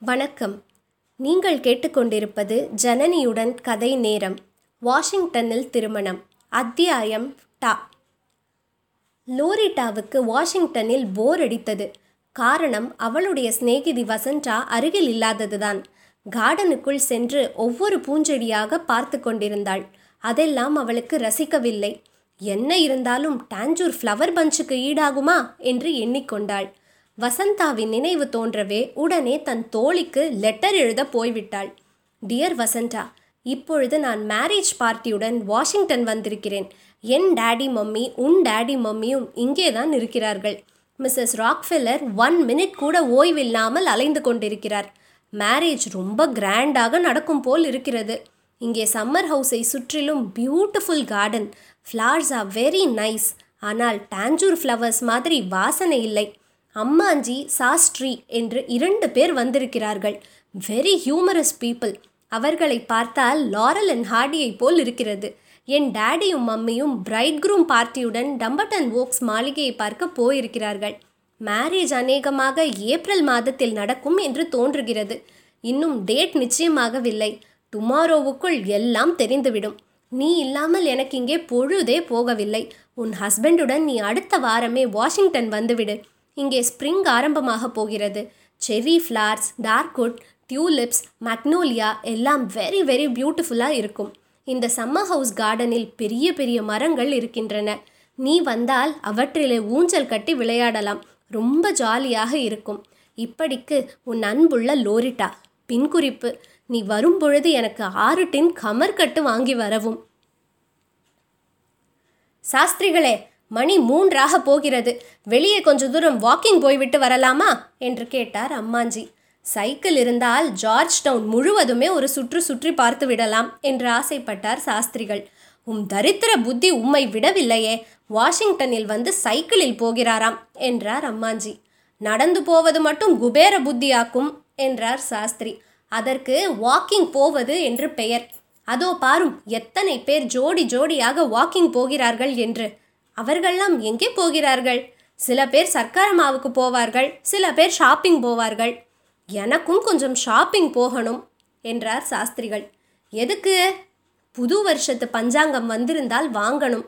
வணக்கம். நீங்கள் கேட்டுக்கொண்டிருப்பது ஜனனியுடன் கதை நேரம். வாஷிங்டனில் திருமணம். அத்தியாயம் டா. லோரிட்டாவுக்கு வாஷிங்டனில் போர் அடித்தது. காரணம் அவளுடைய சிநேகிதி வசந்தா அருகில் இல்லாததுதான். கார்டனுக்குள் சென்று ஒவ்வொரு பூஞ்செடியாக பார்த்து கொண்டிருந்தாள். அதெல்லாம் அவளுக்கு ரசிக்கவில்லை. என்ன இருந்தாலும் டாஞ்சூர் ஃப்ளவர் பஞ்சுக்கு ஈடாகுமா? என்று எண்ணிக்கொண்டாள். வசந்தாவின் நினைவு தோன்றவே உடனே தன் தோழிக்கு லெட்டர் எழுத போய்விட்டாள். டியர் வசந்தா இப்பொழுது நான் மேரேஜ் பார்ட்டியுடன் வாஷிங்டன் வந்திருக்கிறேன். என் டேடி மம்மி உன் டேடி மம்மியும் இங்கே தான் இருக்கிறார்கள். மிஸ்ஸஸ் ராக்ஃபெல்லர் ஒன் மினிட் கூட ஓய்வில்லாமல் அலைந்து கொண்டிருக்கிறார். மேரேஜ் ரொம்ப கிராண்டாக நடக்கும் போல் இருக்கிறது. இங்கே சம்மர் ஹவுஸை சுற்றிலும் beautiful garden flowers are very nice ஆனால் டாஞ்சூர் ஃப்ளவர்ஸ் மாதிரி வாசனை இல்லை. அம்மாஞ்சி சாஸ்ட்ரி என்று இரண்டு பேர் வந்திருக்கிறார்கள். வெரி ஹியூமரஸ் பீப்புள் அவர்களை பார்த்தால் லாரல் அண்ட் ஹார்டியை போல் இருக்கிறது. என் டேடியும் மம்மியும் பிரைட் குரூம் பார்ட்டியுடன் டம்பட்டன் ஓக்ஸ் மாளிகையை பார்க்க போயிருக்கிறார்கள். மேரேஜ் அநேகமாக ஏப்ரல் மாதத்தில் நடக்கும் என்று தோன்றுகிறது. இன்னும் டேட் நிச்சயமாகவில்லை. டுமாரோவுக்குள் எல்லாம் தெரிந்துவிடும். நீ இல்லாமல் எனக்கு இங்கே பொழுதே போகவில்லை. உன் ஹஸ்பண்டுடன் நீ அடுத்த வாரமே வாஷிங்டன் வந்துவிடு. இங்கே ஸ்ப்ரிங் ஆரம்பமாக போகிறது. Cherry flowers dogwood tulips magnolia எல்லாம் வெரி வெரி பியூட்டிஃபுல்லாக இருக்கும். இந்த சம்மர் ஹவுஸ் கார்டனில் பெரிய பெரிய மரங்கள் இருக்கின்றன. நீ வந்தால் அவற்றிலே ஊஞ்சல் கட்டி விளையாடலாம். ரொம்ப ஜாலியாக இருக்கும். இப்படிக்கு உன் அன்புள்ள லோரிட்டா பின்குறிப்பு. நீ வரும்பொழுது எனக்கு ஆறு டின் கமர்கட்டு வாங்கி வரவும். சாஸ்திரிகளே மணி மூன்றாக போகிறது. வெளியே கொஞ்ச தூரம் வாக்கிங் போய்விட்டு வரலாமா? என்று கேட்டார் அம்மாஞ்சி. சைக்கிள் இருந்தால் ஜார்ஜ் டவுன் முழுவதுமே ஒரு சுற்று சுற்றி பார்த்து விடலாம் என்று ஆசைப்பட்டார் சாஸ்திரிகள். உம் தரித்திர புத்தி உம்மை விடவில்லையே. வாஷிங்டனில் வந்து சைக்கிளில் போகிறாராம் என்றார் அம்மாஞ்சி. நடந்து போவது மட்டும் குபேர புத்தியாக்கும் என்றார் சாஸ்திரி. அதற்கு வாக்கிங் போவது என்று பெயர். அதோ பாரும் எத்தனை பேர் ஜோடி ஜோடியாக வாக்கிங் போகிறார்கள் என்று. அவர்கள்லாம் எங்கே போகிறார்கள்? சில பேர் சர்க்காரமாவுக்கு போவார்கள் சில பேர் ஷாப்பிங் போவார்கள். எனக்கும் கொஞ்சம் ஷாப்பிங் போகணும் என்றார் சாஸ்திரிகள். எதுக்கு? புது வருஷத்து பஞ்சாங்கம் வந்திருந்தால் வாங்கணும்.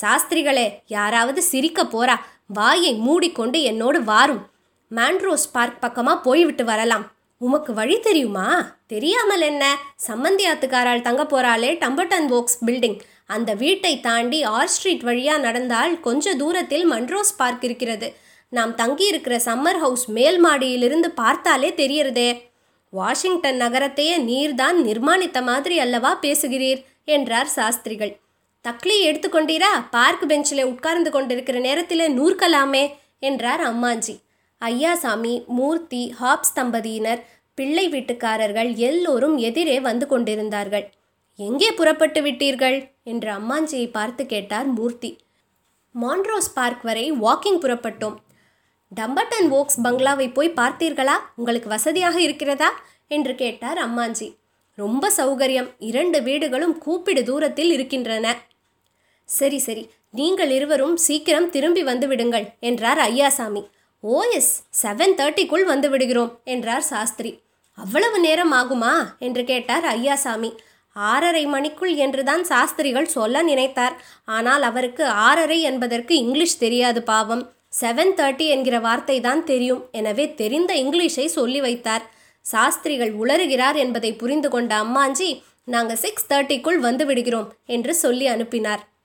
சாஸ்திரிகளே யாராவது சிரிக்க போறா வாயை மூடிக்கொண்டு என்னோடு வாரும். மேண்ட்ரோஸ் பார்க் பக்கமாக போய்விட்டு வரலாம். உமக்கு வழி தெரியுமா? தெரியாமல் என்ன? சம்மந்தியாத்துக்காரால் தங்க போறாளே டம்பர்டன் போக்ஸ் பில்டிங். அந்த வீட்டை தாண்டி ஆர் ஸ்ட்ரீட் வழியாக நடந்தால் கொஞ்ச தூரத்தில் மன்ரோஸ் பார்க் இருக்கிறது. நாம் தங்கியிருக்கிற சம்மர் ஹவுஸ் மேல் மாடியிலிருந்து பார்த்தாலே தெரியறதே. வாஷிங்டன் நகரத்தையே நீர்தான் நிர்மாணித்த மாதிரி அல்லவா பேசுகிறீர்? என்றார் சாஸ்திரிகள். தக்லி எடுத்துக்கொண்டீரா? பார்க் பெஞ்சில் உட்கார்ந்து கொண்டிருக்கிற நேரத்தில் நூற்கலாமே என்றார் அம்மாஞ்சி ஐயாசாமி மூர்த்தி ஹாப்ஸ் தம்பதியினர் பிள்ளை வீட்டுக்காரர்கள் எல்லோரும் எதிரே வந்து கொண்டிருந்தார்கள். எங்கே புறப்பட்டு விட்டீர்கள்? என்று அம்மாஞ்சியை பார்த்து கேட்டார் மூர்த்தி. மான்ட்ரோஸ் பார்க் வரை வாக்கிங் புறப்பட்டோம். டம்பட்டன் ஓக்ஸ் பங்களாவை போய் பார்த்தீர்களா? உங்களுக்கு வசதியாக இருக்கிறதா? என்று கேட்டார் அம்மாஞ்சி. ரொம்ப சௌகரியம். இரண்டு வீடுகளும் கூப்பிடு தூரத்தில் இருக்கின்றன. சரி சரி. நீங்கள் இருவரும் சீக்கிரம் திரும்பி வந்து விடுங்கள் என்றார் ஐயாசாமி. ஓஎஸ் செவன் தேர்ட்டிக்குள் வந்து விடுகிறோம் என்றார் சாஸ்திரி. அவ்வளவு நேரம் ஆகுமா? என்று கேட்டார் ஐயாசாமி. ஆறரை மணிக்குள் என்றுதான் சாஸ்திரிகள் சொல்ல நினைத்தார். ஆனால் அவருக்கு ஆறரை என்பதற்கு இங்கிலீஷ் தெரியாது பாவம். செவன் தேர்ட்டி என்கிற வார்த்தை தான் தெரியும். எனவே தெரிந்த இங்கிலீஷை சொல்லி வைத்தார். சாஸ்திரிகள் உளறுகிறார் என்பதை புரிந்து கொண்ட அம்மாஞ்சி நாங்கள் சிக்ஸ் தேர்ட்டிக்குள் வந்து விடுகிறோம் என்று சொல்லி அனுப்பினார்.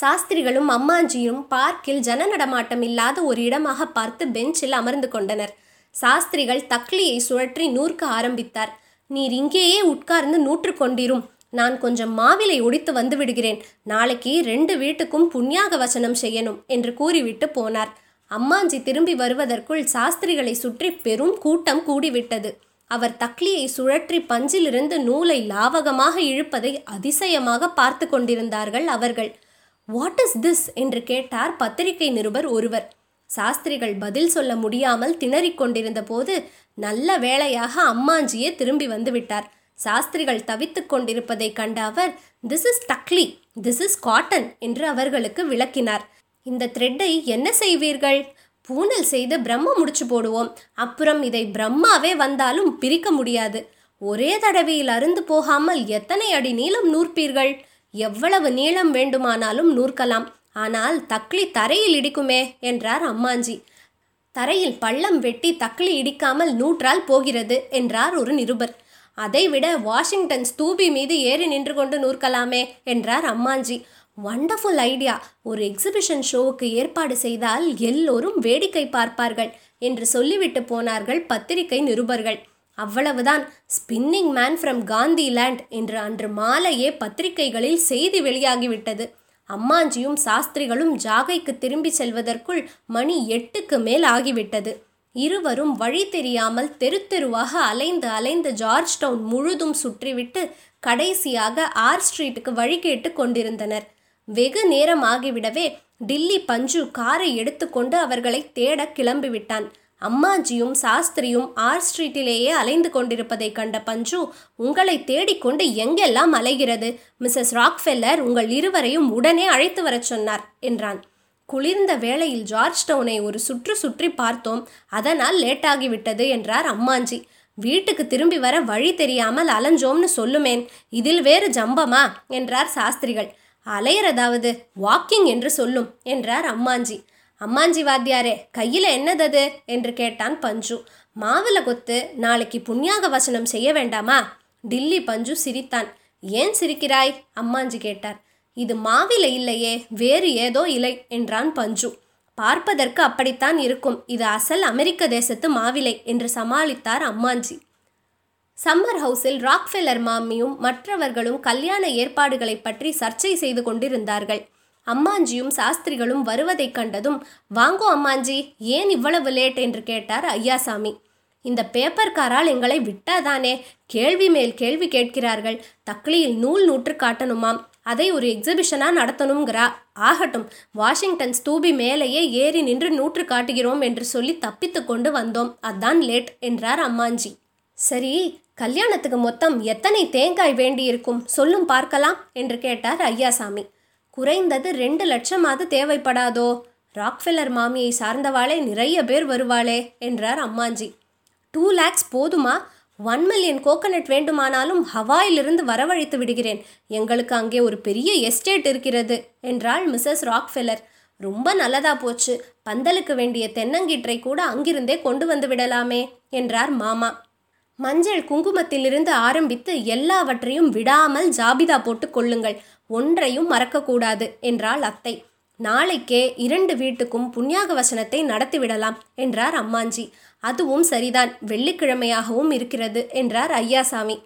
சாஸ்திரிகளும் அம்மாஞ்சியும் பார்க்கில் ஜன நடமாட்டம் இல்லாத ஒரு இடமாக பார்த்து பெஞ்சில் அமர்ந்து கொண்டனர். சாஸ்திரிகள் தக்லியை சுழற்றி நூற்க ஆரம்பித்தார். நீர் இங்கேயே உட்கார்ந்து நூற்று கொண்டிரும் நான் கொஞ்சம் மாவிலை ஒடித்து வந்து விடுகிறேன் நாளைக்கு ரெண்டு வீட்டுக்கும் புண்ணியாக வசனம் செய்யணும் என்று கூறிவிட்டு போனார். அம்மாஞ்சி திரும்பி வருவதற்குள் சாஸ்திரிகளை சுற்றி பெரும் கூட்டம் கூடிவிட்டது. அவர் தக்லியை சுழற்றி பஞ்சிலிருந்து நூலை லாவகமாக இழுப்பதை அதிசயமாக பார்த்து கொண்டிருந்தார்கள் அவர்கள். வாட் இஸ் திஸ் என்று கேட்டார் பத்திரிகை நிருபர் ஒருவர். சாஸ்திரிகள் பதில் சொல்ல முடியாமல் திணறிக் கொண்டிருந்த போது நல்ல வேளையாக அம்மாஞ்சியே திரும்பி வந்துவிட்டார் சாஸ்திரிகள் தவித்துக் கொண்டிருப்பதை கண்ட அவர் this is takli this is cotton என்று அவர்களுக்கு விளக்கினார். இந்த த்ரெட்டை என்ன செய்வீர்கள்? பூனல் செய்து பிரம்ம முடிச்சு போடுவோம். அப்புறம் இதை பிரம்மாவே வந்தாலும் பிரிக்க முடியாது. ஒரே தடவையில் அருந்து போகாமல் எத்தனை அடி நீளம் நூற்பீர்கள்? எவ்வளவு நீளம் வேண்டுமானாலும் நூற்கலாம். ஆனால் தக்ளி தரையில் இடிக்குமே என்றார் அம்மாஞ்சி. தரையில் பள்ளம் வெட்டி தக்ளி இடிக்காமல் நூற்றால் போகிறது என்றார் ஒரு நிருபர். அதைவிட வாஷிங்டன் ஸ்தூபி மீது ஏறி நின்று கொண்டு நூற்கலாமே என்றார் அம்மாஞ்சி. வண்டர்ஃபுல் ஐடியா ஒரு எக்ஸிபிஷன் ஷோவுக்கு ஏற்பாடு செய்தால் எல்லோரும் வேடிக்கை பார்ப்பார்கள் என்று சொல்லிவிட்டு போனார்கள் பத்திரிகை நிருபர்கள். அவ்வளவுதான். Spinning man from Gandhi land என்று அன்று மாலையே பத்திரிகைகளில் செய்தி வெளியாகிவிட்டது. அம்மாஞ்சியும் சாஸ்திரிகளும் ஜாகைக்கு திரும்பி செல்வதற்குள் மணி எட்டுக்கு மேல் ஆகிவிட்டது. இருவரும் வழி தெரியாமல் தெரு தெருவாக அலைந்து அலைந்து ஜார்ஜ் டவுன் முழுதும் சுற்றிவிட்டு கடைசியாக ஆர் ஸ்ட்ரீட்டுக்கு வழி கேட்டு கொண்டிருந்தனர். வெகு நேரம் ஆகிவிடவே டில்லி பஞ்சு காரை எடுத்துக்கொண்டு அவர்களை தேட கிளம்பிவிட்டான். அம்மாஜியும் சாஸ்திரியும் ஆர் ஸ்ட்ரீட்டிலேயே அலைந்து கொண்டிருப்பதை கண்ட பஞ்சு உங்களை தேடிக்கொண்டு எங்கெல்லாம் அலைகிறது? மிஸ்ஸஸ் ராக்ஃபெல்லர் உங்கள் இருவரையும் உடனே அழைத்து வரச் சொன்னார் என்றான். குளிர்ந்த வேளையில் ஜார்ஜ் டவுனை ஒரு சுற்று சுற்றி பார்த்தோம். அதனால் லேட்டாகிவிட்டது என்றார் அம்மாஞ்சி வீட்டுக்கு திரும்பி வர வழி தெரியாமல் அலைஞ்சோம்னு சொல்லுமேன். இதில் வேறு ஜம்பமா? என்றார் சாஸ்திரிகள். அலையிறதாவது? வாக்கிங் என்று சொல்லும் என்றார் அம்மாஞ்சி அம்மாஞ்சி வாத்தியாரே கையில் என்னதது என்று கேட்டான் பஞ்சு. மாவில கொத்து நாளைக்கு புண்ணியாக வசனம் செய்ய வேண்டாமா? டில்லி பஞ்சு சிரித்தான். ஏன் சிரிக்கிறாய்? அம்மாஞ்சி கேட்டார். இது மாவிலை இல்லையே வேறு ஏதோ இலை என்றான் பஞ்சு. பார்ப்பதற்கு அப்படித்தான் இருக்கும். இது அசல் அமெரிக்க தேசத்து மாவிலை என்று சமாளித்தார் அம்மாஞ்சி. சம்மர் ஹவுஸில் ராக்ஃபெல்லர் மாமியும் மற்றவர்களும் கல்யாண ஏற்பாடுகளை பற்றி சர்ச்சை செய்து கொண்டிருந்தார்கள். அம்மாஞ்சியும் சாஸ்திரிகளும் வருவதைக் கண்டதும் வாங்கோ அம்மாஞ்சி ஏன் இவ்வளவு லேட்? என்று கேட்டார் ஐயாசாமி. இந்த பேப்பர்காரால் எங்களை விட்டாதானே? கேள்வி மேல் கேள்வி கேட்கிறார்கள். தக்லியில் நூல் நூற்று காட்டணுமாம். அதை ஒரு எக்ஸிபிஷனாக நடத்தணுங்கிறா ஆகட்டும் வாஷிங்டன் ஸ்தூபி மேலேயே ஏறி நின்று நூற்று காட்டுகிறோம் என்று சொல்லி தப்பித்து கொண்டு வந்தோம். அதான் லேட் என்றார் அம்மாஞ்சி. சரி கல்யாணத்துக்கு மொத்தம் எத்தனை தேங்காய் வேண்டியிருக்கும்? சொல்லும் பார்க்கலாம் என்று கேட்டார் ஐயாசாமி. குறைந்தது ரெண்டு லட்சமாவது தேவைப்படாதோ? ராக்ஃபெல்லர் மாமியை சார்ந்தவாளே நிறைய பேர் வருவாளே என்றார் அம்மாஞ்சி. டூ லேக்ஸ் போதுமா? ஒன் மில்லியன் கோகனட் வேண்டுமானாலும் ஹவாயிலிருந்து வரவழைத்து விடுகிறேன். எங்களுக்கு அங்கே ஒரு பெரிய எஸ்டேட் இருக்கிறது என்றாள் மிஸ்ஸஸ் ராக்ஃபெல்லர். ரொம்ப நல்லதா போச்சு. பந்தலுக்கு வேண்டிய தென்னங்கீற்றை கூட அங்கிருந்தே கொண்டு வந்து விடலாமே என்றார் மாமா. மஞ்சள் குங்குமத்திலிருந்து ஆரம்பித்து எல்லாவற்றையும் விடாமல் ஜாபிதா போட்டு கொள்ளுங்கள். ஒன்றையும் மறக்கக்கூடாது என்றாள் அத்தை. நாளைக்கே இரண்டு வீட்டுக்கும் புண்ணியாக வசனத்தை நடத்திவிடலாம் என்றார் அம்மாஞ்சி. அதுவும் சரிதான் வெள்ளிக்கிழமையாகவும் இருக்கிறது என்றார் ஐயாசாமி.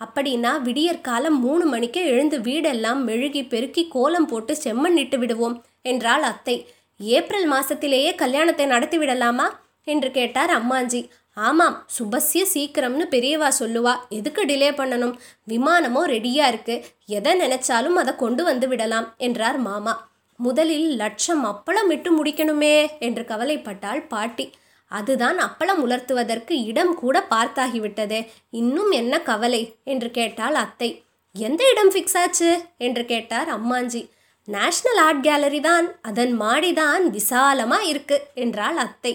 அப்படின்னா விடியற் காலம் மூணு மணிக்கே எழுந்து வீடெல்லாம் மெழுகி பெருக்கி கோலம் போட்டு செம்மண்ணிட்டு விடுவோம் என்றாள் அத்தை. ஏப்ரல் மாசத்திலேயே கல்யாணத்தை நடத்தி விடலாமா என்று கேட்டார் அம்மாஞ்சி. ஆமாம் சுபஸ்ய சீக்கிரம்னு பெரியவா சொல்லுவா. எதுக்கு டிலே பண்ணணும்? விமானமோ ரெடியா இருக்கு. எதை நினைச்சாலும் அதை கொண்டு வந்து விடலாம் என்றார் மாமா. முதலில் லட்சம் அப்பளம் விட்டு முடிக்கணுமே என்று கவலைப்பட்டாள் பாட்டி. அதுதான் அப்பளம் உலர்த்துவதற்கு இடம் கூட பார்த்தாகிவிட்டதே. இன்னும் என்ன கவலை? என்று கேட்டாள் அத்தை. எந்த இடம் ஃபிக்ஸ் ஆச்சு? என்று கேட்டார் அம்மாஞ்சி. நேஷனல் ஆர்ட் கேலரி தான் அதன் மாடிதான் விசாலமாக இருக்கு என்றாள் அத்தை.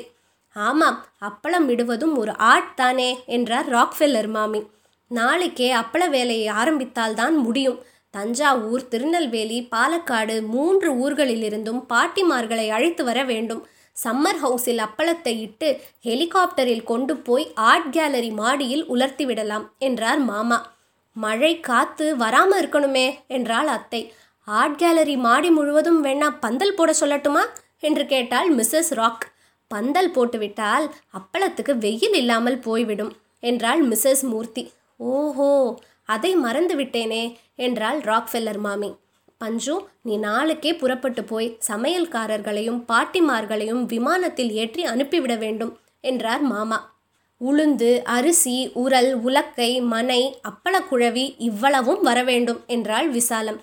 ஆமாம் அப்பளம் விடுவதும் ஒரு ஆர்ட் தானே என்றார் ராக்ஃபெல்லர் மாமி. நாளைக்கே அப்பள வேலையை ஆரம்பித்தால்தான் முடியும். தஞ்சாவூர் திருநெல்வேலி பாலக்காடு மூன்று ஊர்களிலிருந்தும் பாட்டிமார்களை அழைத்து வர வேண்டும். சம்மர் ஹவுஸில் அப்பளத்தை இட்டு ஹெலிகாப்டரில் கொண்டு போய் ஆர்ட் கேலரி மாடியில் உலர்த்தி விடலாம் என்றார் மாமா. மழை காத்து வராம இருக்கணுமே என்றாள் அத்தை. ஆர்ட் கேலரி மாடி முழுவதும் வேணா பந்தல் போட சொல்லட்டுமா? என்று கேட்டாள் மிஸ்ஸஸ் ராக். பந்தல் போட்டுவிட்டால் அப்பளத்துக்கு வெயில் இல்லாமல் போய்விடும் என்றாள் மிஸ்ஸஸ் மூர்த்தி. ஓஹோ அதை மறந்து விட்டேனே என்றாள் ராக்ஃபெல்லர் மாமி. பஞ்சு நீ நாளுக்கே புறப்பட்டு போய் சமையல்காரர்களையும் பாட்டிமார்களையும் விமானத்தில் ஏற்றி அனுப்பிவிட வேண்டும் என்றார் மாமா. உளுந்து அரிசி உரல் உலக்கை மனை அப்பளக்குழவி இவ்வளவும் வரவேண்டும் என்றாள் விசாலம்.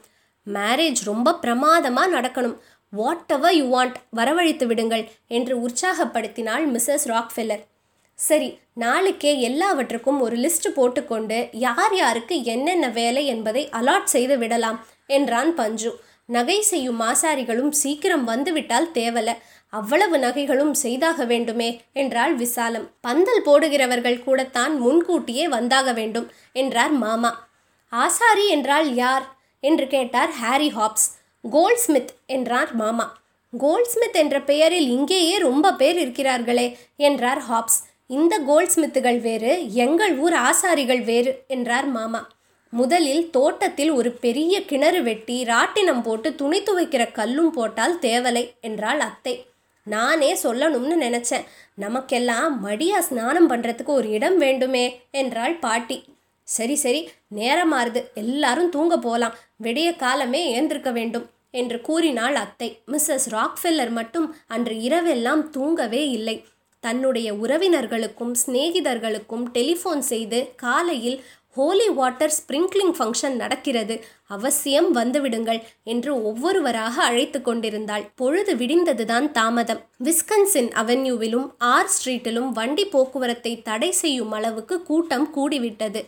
மேரேஜ் ரொம்ப பிரமாதமாக நடக்கணும். வாட் எவர் யூ வாண்ட் வரவழைத்து விடுங்கள் என்று உற்சாகப்படுத்தினாள் மிஸ்ஸஸ் ராக்ஃபெல்லர் சரி நாளைக்கே எல்லாவற்றுக்கும் ஒரு லிஸ்ட் போட்டுக்கொண்டு யார் யாருக்கு என்னென்ன வேலை என்பதை அலாட் செய்து விடலாம் என்றான் பஞ்சு. நகை செய்யும் மாசாரிகளும் சீக்கிரம் வந்துவிட்டால் தேவல. அவ்வளவு நகைகளும் செய்தாக வேண்டுமே என்றாள் விசாலம். பந்தல் போடுகிறவர்கள் கூடத்தான் முன்கூட்டியே வந்தாக வேண்டும் என்றார் மாமா. ஆசாரி என்றால் யார்? என்று கேட்டார் ஹாரி ஹாப்ஸ். கோல்ட் ஸ்மித் என்றார் மாமா. கோல்ட் ஸ்மித் என்ற பெயரில் இங்கேயே ரொம்ப பேர் இருக்கிறார்களே என்றார் ஹாப்ஸ். இந்த கோல்ட்ஸ்மித்துகள் வேறு எங்கள் ஊர் ஆசாரிகள் வேறு என்றார் மாமா. முதலில் தோட்டத்தில் ஒரு பெரிய கிணறு வெட்டி ராட்டினம் போட்டு துணி துவைக்கிற கல்லும் போட்டால் தேவலை என்றாள் அத்தை. நானே சொல்லணும்னு நினைச்சேன். நமக்கெல்லாம் மடியா ஸ்நானம் பண்ணுறதுக்கு ஒரு இடம் வேண்டுமே என்றாள் பாட்டி. சரி சரி நேரமாறுது எல்லாரும் தூங்க போலாம். விடிய காலமே ஏந்திருக்க வேண்டும் என்று கூறினாள் அத்தை. மிஸ்ஸஸ் ராக்ஃபெல்லர் மட்டும் அன்று இரவெல்லாம் தூங்கவே இல்லை. தன்னுடைய உறவினர்களுக்கும் சிநேகிதர்களுக்கும் டெலிஃபோன் செய்து காலையில் ஹோலி வாட்டர் ஸ்ப்ரிங்க்லிங் ஃபங்க்ஷன் நடக்கிறது. அவசியம் வந்துவிடுங்கள் என்று ஒவ்வொருவராக அழைத்து கொண்டிருந்தாள். பொழுது விடிந்ததுதான் தாமதம். விஸ்கன்சின் அவென்யூவிலும் ஆர் ஸ்ட்ரீட்டிலும் வண்டி போக்குவரத்தை தடை செய்யும் அளவுக்கு கூட்டம் கூடிவிட்டது.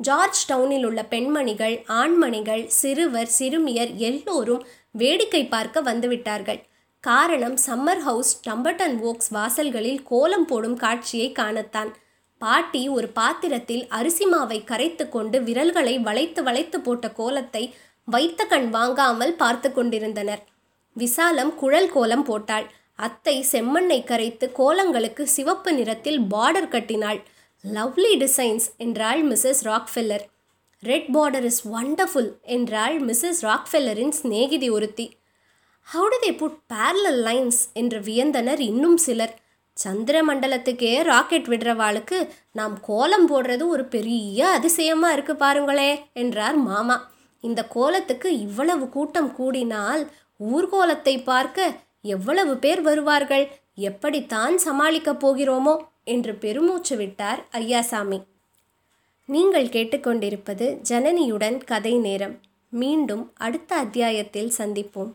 ஜார்ஜ் டவுனில் உள்ள பெண்மணிகள் ஆண்மணிகள் சிறுவர் சிறுமியர் எல்லோரும் வேடிக்கை பார்க்க வந்துவிட்டார்கள். காரணம் சம்மர் ஹவுஸ் டம்பர்டன் ஓக்ஸ் வாசல்களில் கோலம் போடும் காட்சியை காணத்தான். பாட்டி ஒரு பாத்திரத்தில் அரிசி மாவை கரைத்து கொண்டு விரல்களை வளைத்து வளைத்து போட்ட கோலத்தை வைத்த கண் வாங்காமல் பார்த்து கொண்டிருந்தனர். விசாலம் குழல் கோலம் போட்டாள். அத்தை செம்மண்ணை கரைத்து கோலங்களுக்கு சிவப்பு நிறத்தில் பார்டர் கட்டினாள். லவ்லி டிசைன்ஸ் என்றாள் Mrs Rockefeller red border is wonderful என்றாள் மிஸ்ஸஸ் ராக்ஃபெல்லரின் சிநேகிதி ஒருத்தி. How do they put parallel lines என்று வியந்தனர் இன்னும் சிலர். சந்திர மண்டலத்துக்கே ராக்கெட் விடுறவாளுக்கு நாம் கோலம் போடுறது ஒரு பெரிய அதிசயமாக இருக்கு பாருங்களே என்றார் மாமா. இந்த கோலத்துக்கு இவ்வளவு கூட்டம் கூடினால் ஊர்கோலத்தை பார்க்க எவ்வளவு பேர் வருவார்கள்? எப்படித்தான் சமாளிக்கப் போகிறோமோ? என்று பெருமூச்சு விட்டார் ஐயாசாமி. நீங்கள் கேட்டுக்கொண்டிருப்பது ஜனனியுடன் கதை நேரம். மீண்டும் அடுத்த அத்தியாயத்தில் சந்திப்போம்.